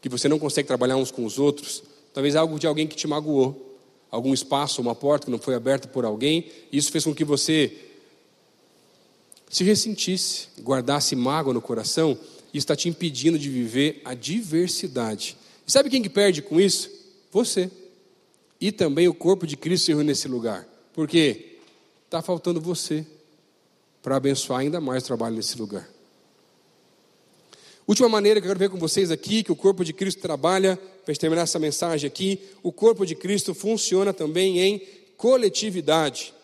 que você não consegue trabalhar uns com os outros. Talvez algo de alguém que te magoou, algum espaço, uma porta que não foi aberta por alguém, e isso fez com que você se ressentisse, guardasse mágoa no coração, isso está te impedindo de viver a diversidade. E sabe quem que perde com isso? Você. E também o corpo de Cristo se reúne nesse lugar. Porque está faltando você para abençoar ainda mais o trabalho nesse lugar. Última maneira que eu quero ver com vocês aqui, que o corpo de Cristo trabalha, para terminar essa mensagem aqui, o corpo de Cristo funciona também em coletividade.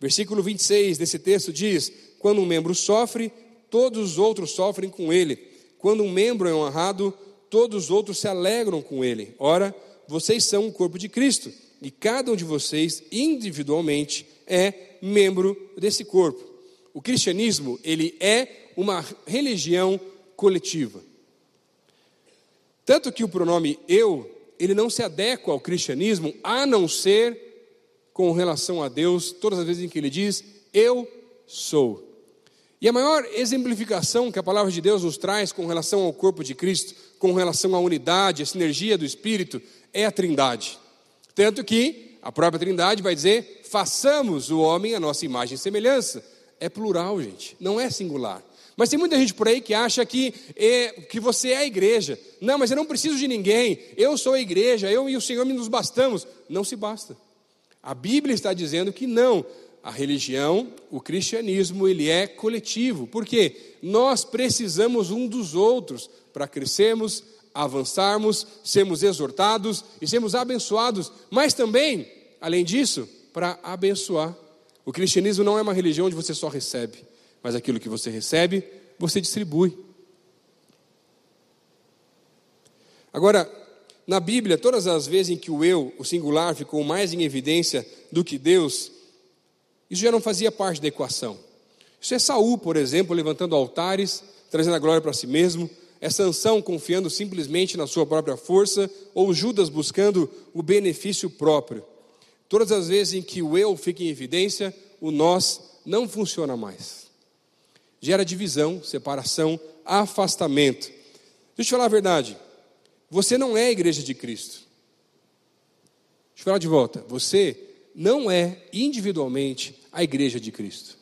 Versículo 26 desse texto diz: quando um membro sofre, todos os outros sofrem com ele. Quando um membro é honrado, todos os outros se alegram com ele. Ora, vocês são o corpo de Cristo, e cada um de vocês, individualmente, é membro desse corpo. O cristianismo, ele é uma religião coletiva. Tanto que o pronome eu, ele não se adequa ao cristianismo, a não ser com relação a Deus, todas as vezes em que ele diz eu sou. E a maior exemplificação que a palavra de Deus nos traz com relação ao corpo de Cristo, com relação à unidade, à sinergia do Espírito, é a Trindade. Tanto que a própria Trindade vai dizer: façamos o homem a nossa imagem e semelhança. É plural, gente, não é singular. Mas tem muita gente por aí que acha que, é, que você é a igreja. Não, mas eu não preciso de ninguém. Eu sou a igreja, eu e o Senhor nos bastamos. Não se basta. A Bíblia está dizendo que não a religião, o cristianismo, ele é coletivo. Por quê? Nós precisamos um dos outros para crescermos, avançarmos, sermos exortados e sermos abençoados, mas também, além disso, para abençoar. O cristianismo não é uma religião onde você só recebe, mas aquilo que você recebe, você distribui. Agora, na Bíblia, todas as vezes em que o eu, o singular, ficou mais em evidência do que Deus, isso já não fazia parte da equação. Isso é Saul, por exemplo, levantando altares, trazendo a glória para si mesmo, é Sansão confiando simplesmente na sua própria força, ou Judas buscando o benefício próprio. Todas as vezes em que o eu fica em evidência, o nós não funciona mais. Gera divisão, separação, afastamento. Deixa eu falar a verdade. Você não é a igreja de Cristo. Deixa eu falar de volta. Você não é individualmente a igreja de Cristo.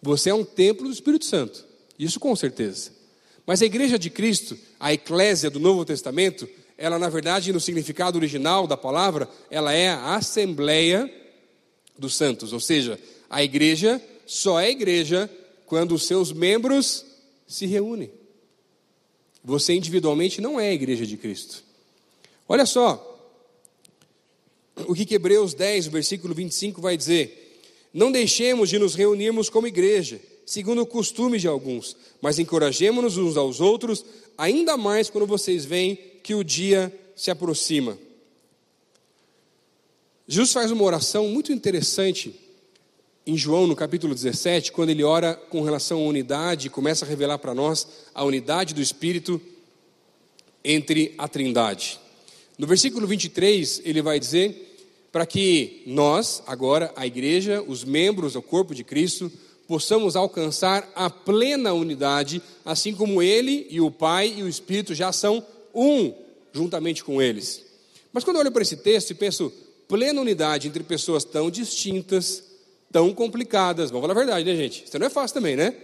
Você é um templo do Espírito Santo. Isso com certeza. Mas a igreja de Cristo, a eclésia do Novo Testamento, ela na verdade, no significado original da palavra, ela é a assembleia dos santos, ou seja, a igreja só é igreja quando os seus membros se reúnem. Você individualmente não é a igreja de Cristo. Olha só, o que, Hebreus 10, versículo 25 vai dizer: Não deixemos de nos reunirmos como igreja, segundo o costume de alguns, mas encorajemos-nos uns aos outros, ainda mais quando vocês veem que o dia se aproxima. Jesus faz uma oração muito interessante em João, no capítulo 17, quando ele ora com relação à unidade, começa a revelar para nós a unidade do Espírito entre a Trindade. No versículo 23, ele vai dizer para que nós, agora, a igreja, os membros, o corpo de Cristo, possamos alcançar a plena unidade, assim como ele e o Pai e o Espírito já são um, juntamente com eles. Mas quando eu olho para esse texto e penso plena unidade entre pessoas tão distintas, tão complicadas, vamos falar a verdade, né, gente? Isso não é fácil também, né?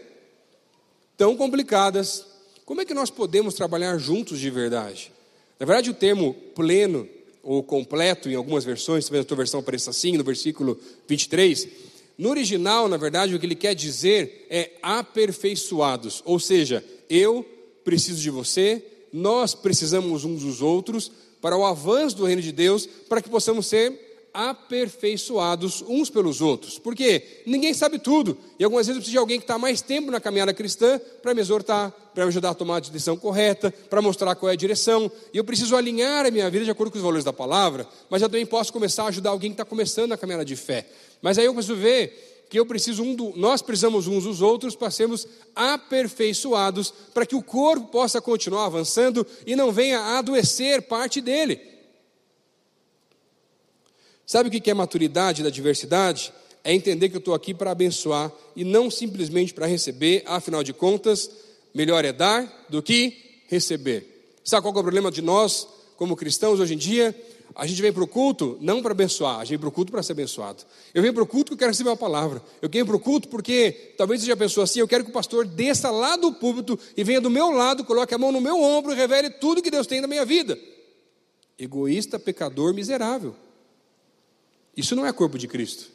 Tão complicadas, como é que nós podemos trabalhar juntos de verdade? Na verdade, o termo pleno ou completo em algumas versões, talvez a tua versão apareça assim, no versículo 23. No original, na verdade, o que ele quer dizer é aperfeiçoados, ou seja, eu preciso de você, nós precisamos uns dos outros para o avanço do reino de Deus, para que possamos ser aperfeiçoados uns pelos outros. Porque ninguém sabe tudo. E algumas vezes eu preciso de alguém que está mais tempo na caminhada cristã para me exortar, para me ajudar a tomar a decisão correta, para mostrar qual é a direção. E eu preciso alinhar a minha vida de acordo com os valores da palavra, mas eu também posso começar a ajudar alguém que está começando a caminhada de fé. Mas aí eu preciso ver que eu preciso um do, nós precisamos uns dos outros para sermos aperfeiçoados, para que o corpo possa continuar avançando e não venha adoecer parte dele. Sabe o que é maturidade da diversidade? É entender que eu estou aqui para abençoar e não simplesmente para receber, afinal de contas, melhor é dar do que receber. Sabe qual é o problema de nós, como cristãos, hoje em dia? A gente vem para o culto não para abençoar, a gente vem para o culto para ser abençoado. Eu venho para o culto porque eu quero receber uma palavra. Eu venho para o culto porque talvez seja a pessoa assim, eu quero que o pastor desça lá do púlpito e venha do meu lado, coloque a mão no meu ombro e revele tudo que Deus tem na minha vida. Egoísta, pecador, miserável. Isso não é corpo de Cristo.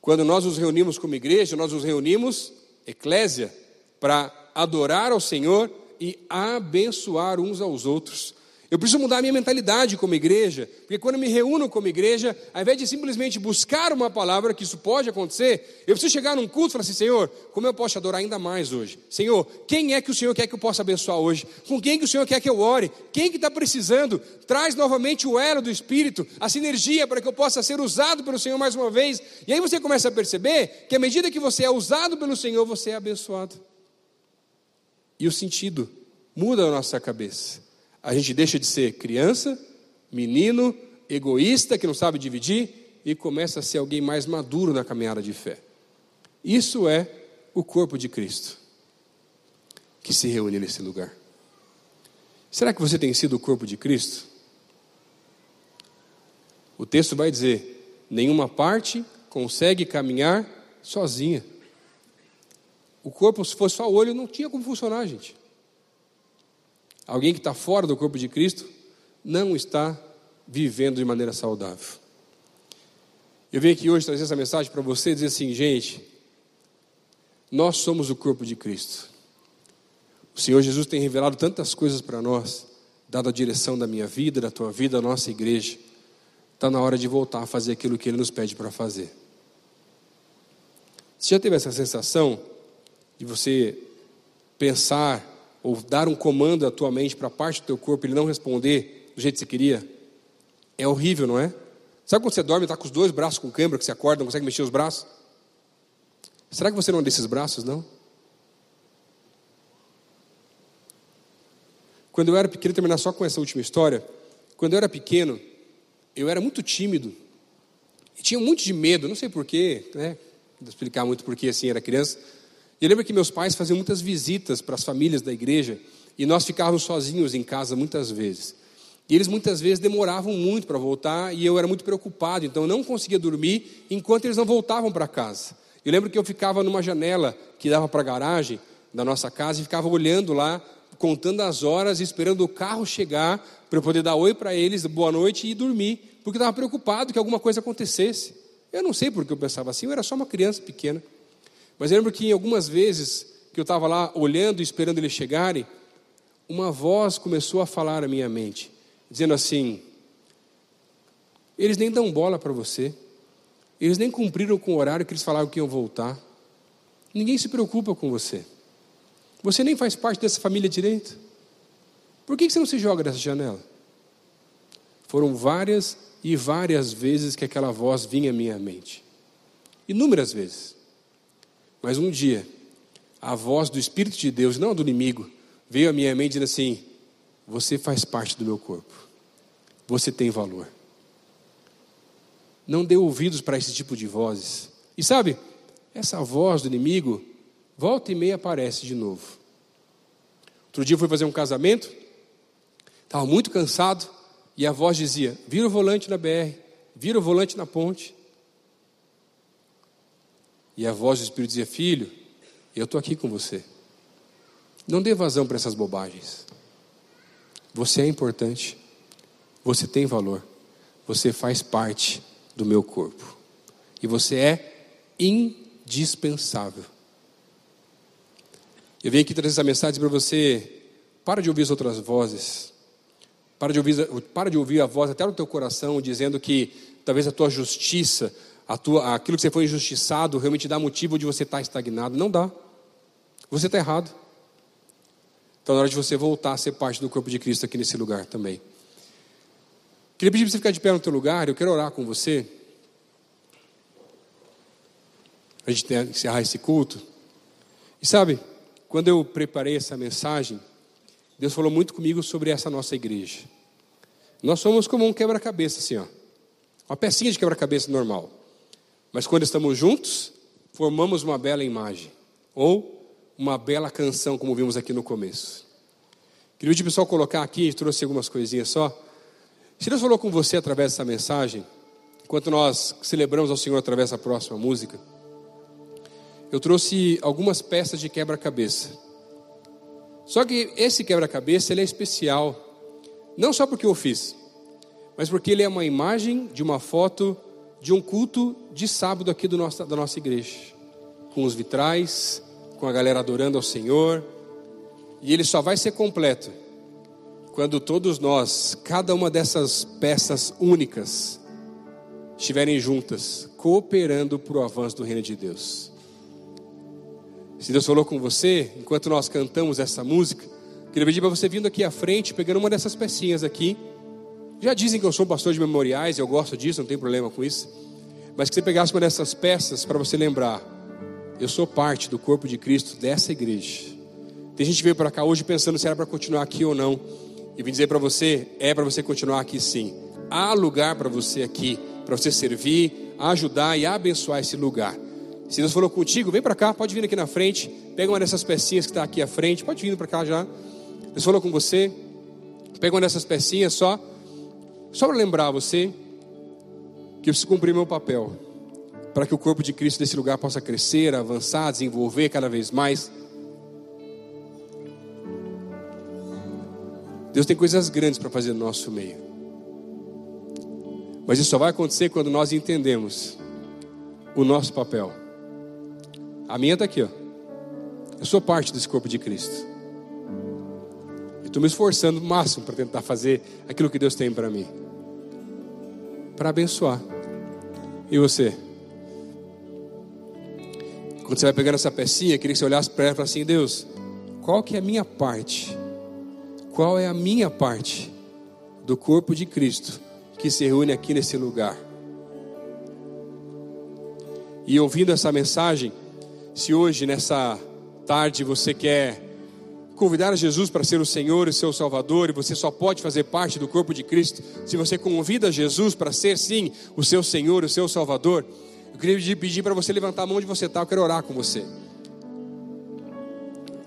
Quando nós nos reunimos como igreja, nós nos reunimos, eclésia, para adorar ao Senhor e abençoar uns aos outros. Eu preciso mudar a minha mentalidade como igreja, porque quando eu me reúno como igreja, ao invés de simplesmente buscar uma palavra, que isso pode acontecer, eu preciso chegar num culto e falar assim: Senhor, como eu posso te adorar ainda mais hoje? Senhor, quem é que o Senhor quer que eu possa abençoar hoje? Com quem que o Senhor quer que eu ore? Quem que está precisando? Traz novamente o elo do Espírito, a sinergia para que eu possa ser usado pelo Senhor mais uma vez. E aí você começa a perceber que à medida que você é usado pelo Senhor, você é abençoado. E o sentido muda na nossa cabeça. A gente deixa de ser criança, menino, egoísta, que não sabe dividir, e começa a ser alguém mais maduro na caminhada de fé. Isso é o corpo de Cristo que se reúne nesse lugar. Será que você tem sido o corpo de Cristo? O texto vai dizer: nenhuma parte consegue caminhar sozinha. O corpo, se fosse só o olho, não tinha como funcionar, gente. Alguém que está fora do corpo de Cristo não está vivendo de maneira saudável. Eu venho aqui hoje trazer essa mensagem para você dizer assim, gente, nós somos o corpo de Cristo. O Senhor Jesus tem revelado tantas coisas para nós, dado a direção da minha vida, da tua vida, da nossa igreja. Está na hora de voltar a fazer aquilo que Ele nos pede para fazer. Você já teve essa sensação de você pensar ou dar um comando à tua mente para parte do teu corpo e ele não responder do jeito que você queria, é horrível, não é? Sabe quando você dorme e está com os dois braços com câimbra, que você acorda, não consegue mexer os braços? Será que você não é desses braços, não? Quando eu era pequeno, terminar só com essa última história. Quando eu era pequeno, eu era muito tímido e tinha muito de medo, não sei porquê, né? Vou explicar muito porquê assim era criança. E eu lembro que meus pais faziam muitas visitas para as famílias da igreja e nós ficávamos sozinhos em casa muitas vezes. E eles muitas vezes demoravam muito para voltar e eu era muito preocupado, então eu não conseguia dormir enquanto eles não voltavam para casa. Eu lembro que eu ficava numa janela que dava para a garagem da nossa casa e ficava olhando lá, contando as horas, esperando o carro chegar para eu poder dar oi para eles, boa noite e dormir, porque estava preocupado que alguma coisa acontecesse. Eu não sei porque eu pensava assim, eu era só uma criança pequena. Mas eu lembro que em algumas vezes que eu estava lá olhando e esperando eles chegarem, uma voz começou a falar à minha mente dizendo assim: eles nem dão bola para você, eles nem cumpriram com o horário que eles falaram que iam voltar, ninguém se preocupa com você, você nem faz parte dessa família direito, por que você não se joga dessa janela? Foram várias e várias vezes que aquela voz vinha à minha mente, inúmeras vezes, mas um dia, a voz do Espírito de Deus, não do inimigo, veio à minha mente dizendo assim: você faz parte do meu corpo. Você tem valor. Não dê ouvidos para esse tipo de vozes. E sabe, essa voz do inimigo, volta e meia aparece de novo. Outro dia eu fui fazer um casamento, estava muito cansado, e a voz dizia: vira o volante na BR, vira o volante na ponte. E a voz do Espírito dizia: Filho, eu estou aqui com você. Não dê vazão para essas bobagens. Você é importante. Você tem valor. Você faz parte do meu corpo. E você é indispensável. Eu vim aqui trazer essa mensagem para você. Para de ouvir as outras vozes. Para de, ouvir, para de ouvir a voz até no teu coração dizendo que talvez a tua justiça, tua, aquilo que você foi injustiçado, realmente dá motivo de você estar estagnado. Não dá. Você está errado. Então é hora de você voltar a ser parte do corpo de Cristo aqui nesse lugar também. Queria pedir para você ficar de pé no teu lugar, eu quero orar com você. A gente encerrar esse culto. E sabe, quando eu preparei essa mensagem, Deus falou muito comigo sobre essa nossa igreja. Nós somos como um quebra-cabeça, assim, ó. Uma pecinha de quebra-cabeça normal. Mas quando estamos juntos, formamos uma bela imagem. Ou uma bela canção, como vimos aqui no começo. Queria o pessoal colocar aqui, trouxe algumas coisinhas só. Se Deus falou com você através dessa mensagem, enquanto nós celebramos ao Senhor através da próxima música, eu trouxe algumas peças de quebra-cabeça. Só que esse quebra-cabeça ele é especial, não só porque eu fiz, mas porque ele é uma imagem de uma foto de um culto de sábado aqui nosso, da nossa igreja, com os vitrais, com a galera adorando ao Senhor. E ele só vai ser completo quando todos nós, cada uma dessas peças únicas, estiverem juntas, cooperando para o avanço do reino de Deus. Se Deus falou com você, enquanto nós cantamos essa música, queria pedir para você vindo aqui à frente, pegando uma dessas pecinhas aqui. Já dizem que eu sou pastor de memoriais, eu gosto disso, não tem problema com isso. Mas que você pegasse uma dessas peças para você lembrar eu sou parte do corpo de Cristo dessa igreja. Tem gente que veio para cá hoje pensando se era para continuar aqui ou não. E vim dizer para você, é para você continuar aqui sim. Há lugar para você aqui, para você servir, ajudar e abençoar esse lugar. Se Deus falou contigo, vem para cá, pode vir aqui na frente. Pega uma dessas pecinhas que está aqui à frente, pode vir para cá já. Deus falou com você, pega uma dessas pecinhas só, só para lembrar você que eu preciso cumprir meu papel para que o corpo de Cristo desse lugar possa crescer, avançar, desenvolver cada vez mais. Deus tem coisas grandes para fazer no nosso meio. Mas isso só vai acontecer quando nós entendemos o nosso papel. A minha está aqui, ó. Eu sou parte desse corpo de Cristo. Estou me esforçando o máximo para tentar fazer aquilo que Deus tem para mim. Para abençoar. E você? Quando você vai pegando essa pecinha, queria que você olhasse para ela e falasse assim: Deus, qual que é a minha parte? Qual é a minha parte do corpo de Cristo que se reúne aqui nesse lugar? E ouvindo essa mensagem, se hoje, nessa tarde, você quer convidar Jesus para ser o Senhor e seu Salvador, e você só pode fazer parte do corpo de Cristo se você convida Jesus para ser, sim, o seu Senhor, o seu Salvador. Eu queria pedir para você levantar a mão onde você está, eu quero orar com você.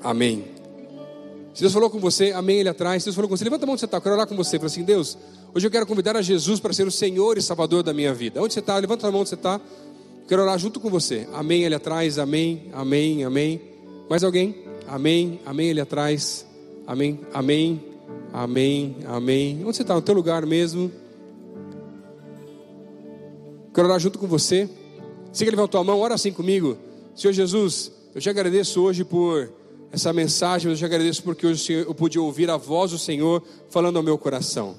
Amém. Se Deus falou com você, amém, ele atrás. Se Deus falou com você, levanta a mão onde você está, eu quero orar com você. Fala assim, Deus, hoje eu quero convidar a Jesus para ser o Senhor e Salvador da minha vida. Onde você está? Levanta a mão onde você está. Quero orar junto com você. Amém, ele atrás, amém, amém, amém. Mais alguém? Amém, amém, ele atrás. Amém, amém, amém, amém. Onde você está? No teu lugar mesmo. Quero orar junto com você. Você que levantou a mão, ora assim comigo. Senhor Jesus, eu te agradeço hoje por essa mensagem, eu te agradeço porque hoje eu pude ouvir a voz do Senhor falando ao meu coração.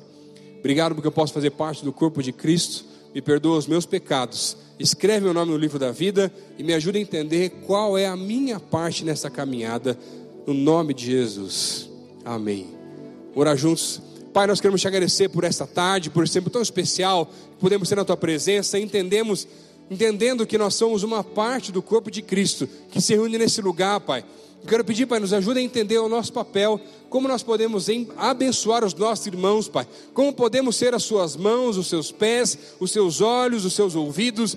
Obrigado porque eu posso fazer parte do corpo de Cristo. Me perdoa os meus pecados. Escreve meu nome no livro da vida e me ajuda a entender qual é a minha parte nessa caminhada. No nome de Jesus. Amém. Orar juntos. Pai, nós queremos te agradecer por esta tarde, por esse tempo tão especial, podemos ser na tua presença, entendemos, entendendo que nós somos uma parte do corpo de Cristo, que se reúne nesse lugar, Pai. Eu quero pedir, Pai, nos ajude a entender o nosso papel, como nós podemos abençoar os nossos irmãos, Pai. Como podemos ser as suas mãos, os seus pés, os seus olhos, os seus ouvidos.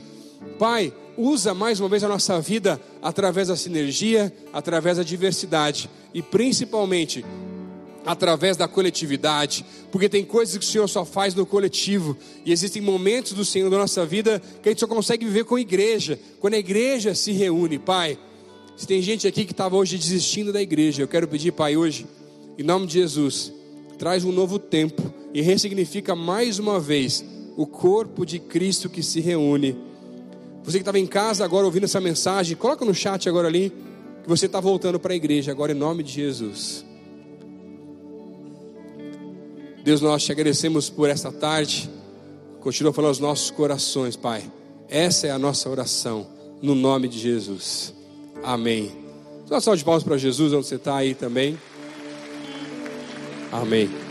Pai, usa mais uma vez a nossa vida através da sinergia, através da diversidade e principalmente através da coletividade, porque tem coisas que o Senhor só faz no coletivo, e existem momentos do Senhor na nossa vida que a gente só consegue viver com a igreja, quando a igreja se reúne, Pai. Se tem gente aqui que estava hoje desistindo da igreja, eu quero pedir, Pai, hoje, em nome de Jesus, traz um novo tempo e ressignifica mais uma vez o corpo de Cristo que se reúne. Você que estava em casa agora ouvindo essa mensagem, coloca no chat agora ali que você está voltando para a igreja agora em nome de Jesus. Deus, nós te agradecemos por esta tarde. Continua falando aos nossos corações, Pai. Essa é a nossa oração, no nome de Jesus. Amém. Uma salva de palmas para Jesus, onde você está aí também. Amém.